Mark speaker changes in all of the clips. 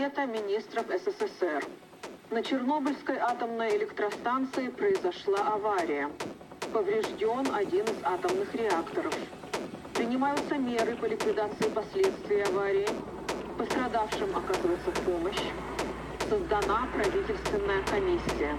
Speaker 1: Совета министров СССР. На Чернобыльской атомной электростанции произошла авария. Поврежден один из атомных реакторов. Принимаются меры по ликвидации последствий аварии. Пострадавшим оказывается помощь. Создана правительственная комиссия.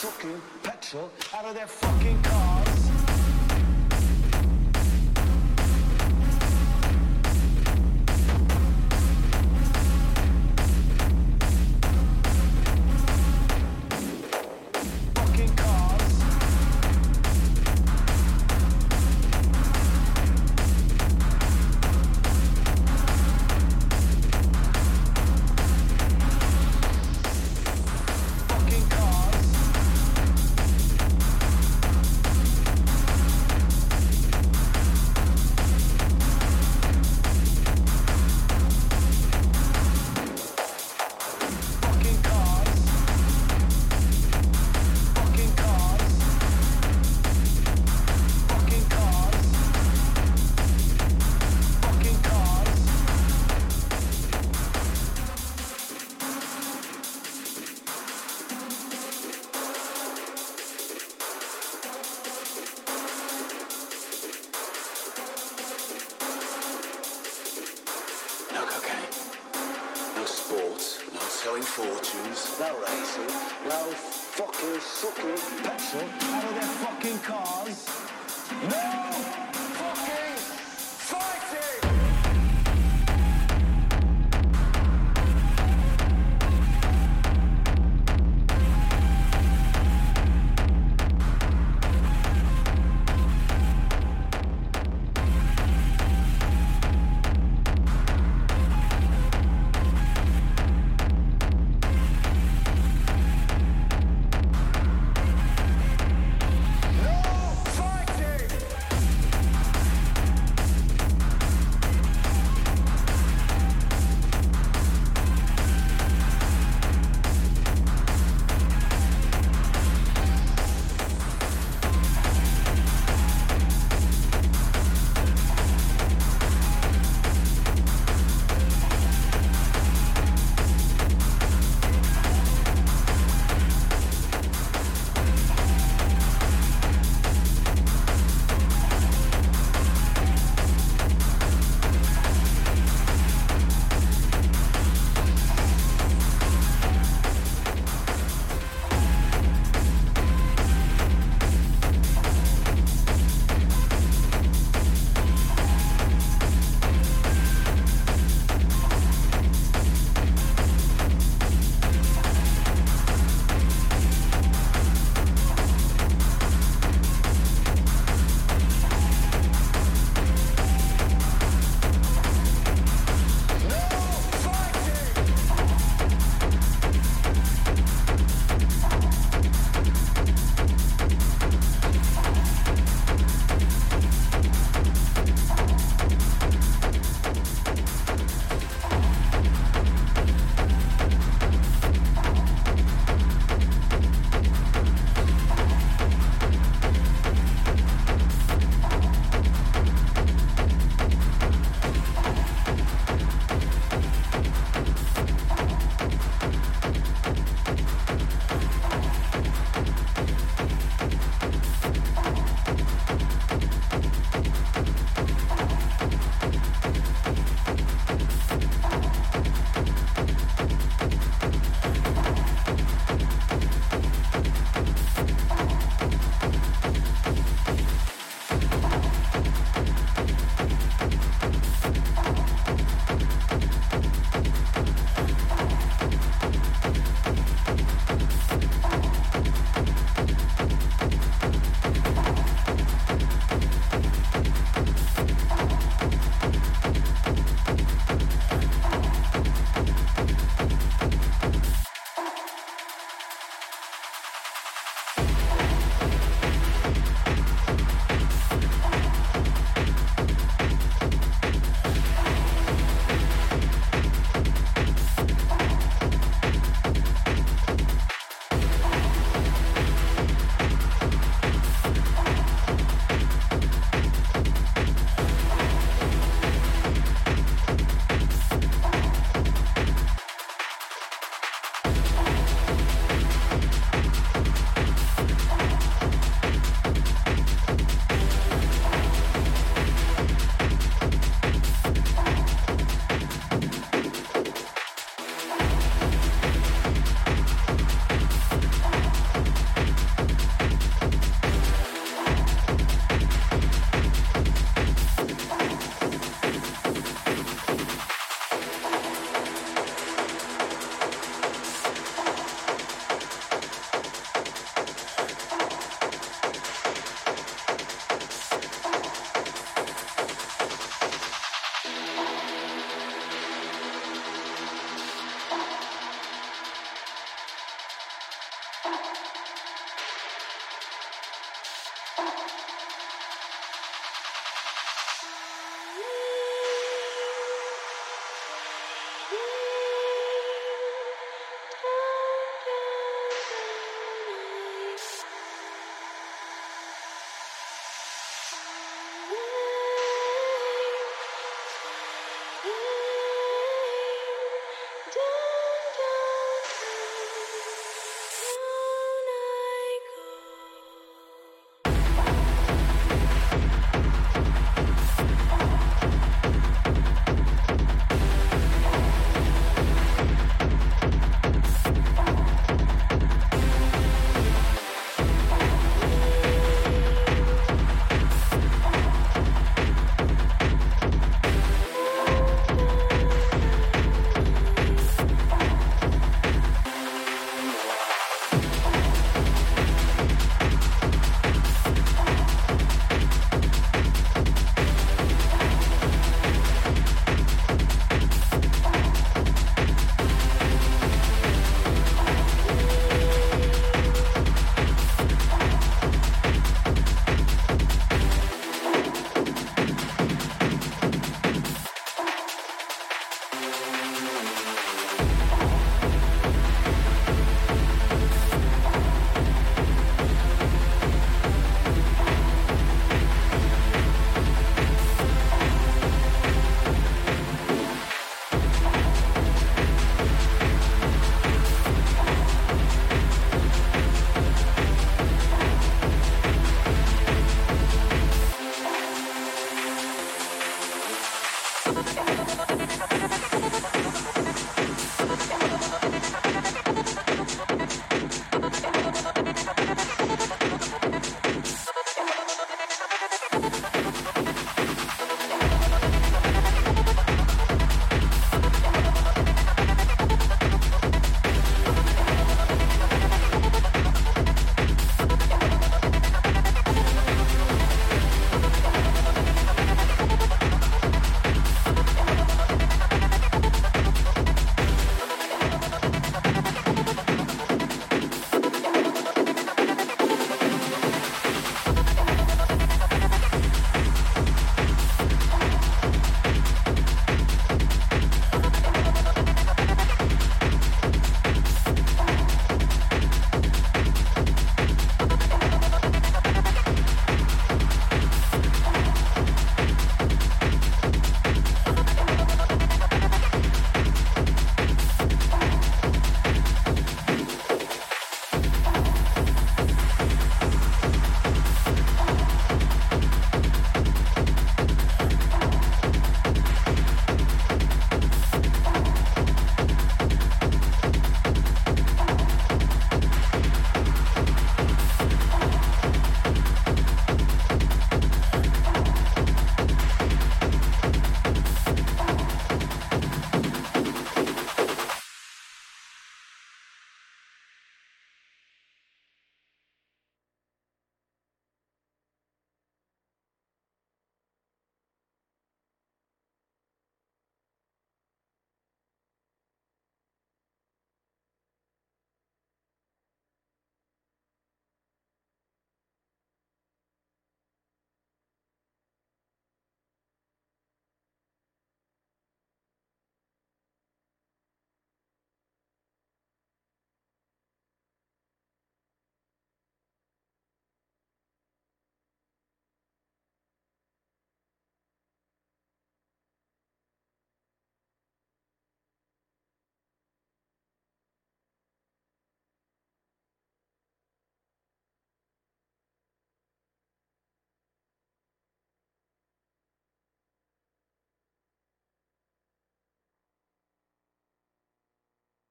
Speaker 2: Sucking petrol out of their fucking cars.